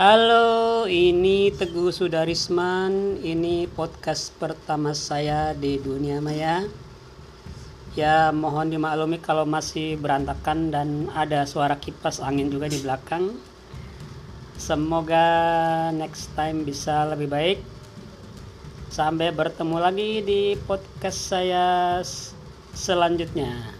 Halo, ini Teguh Sudarisman. Ini podcast pertama saya di dunia maya. Ya, mohon dimaklumi kalau masih berantakan dan ada suara kipas angin juga di belakang. Semoga next time bisa lebih baik. Sampai bertemu lagi di podcast saya selanjutnya.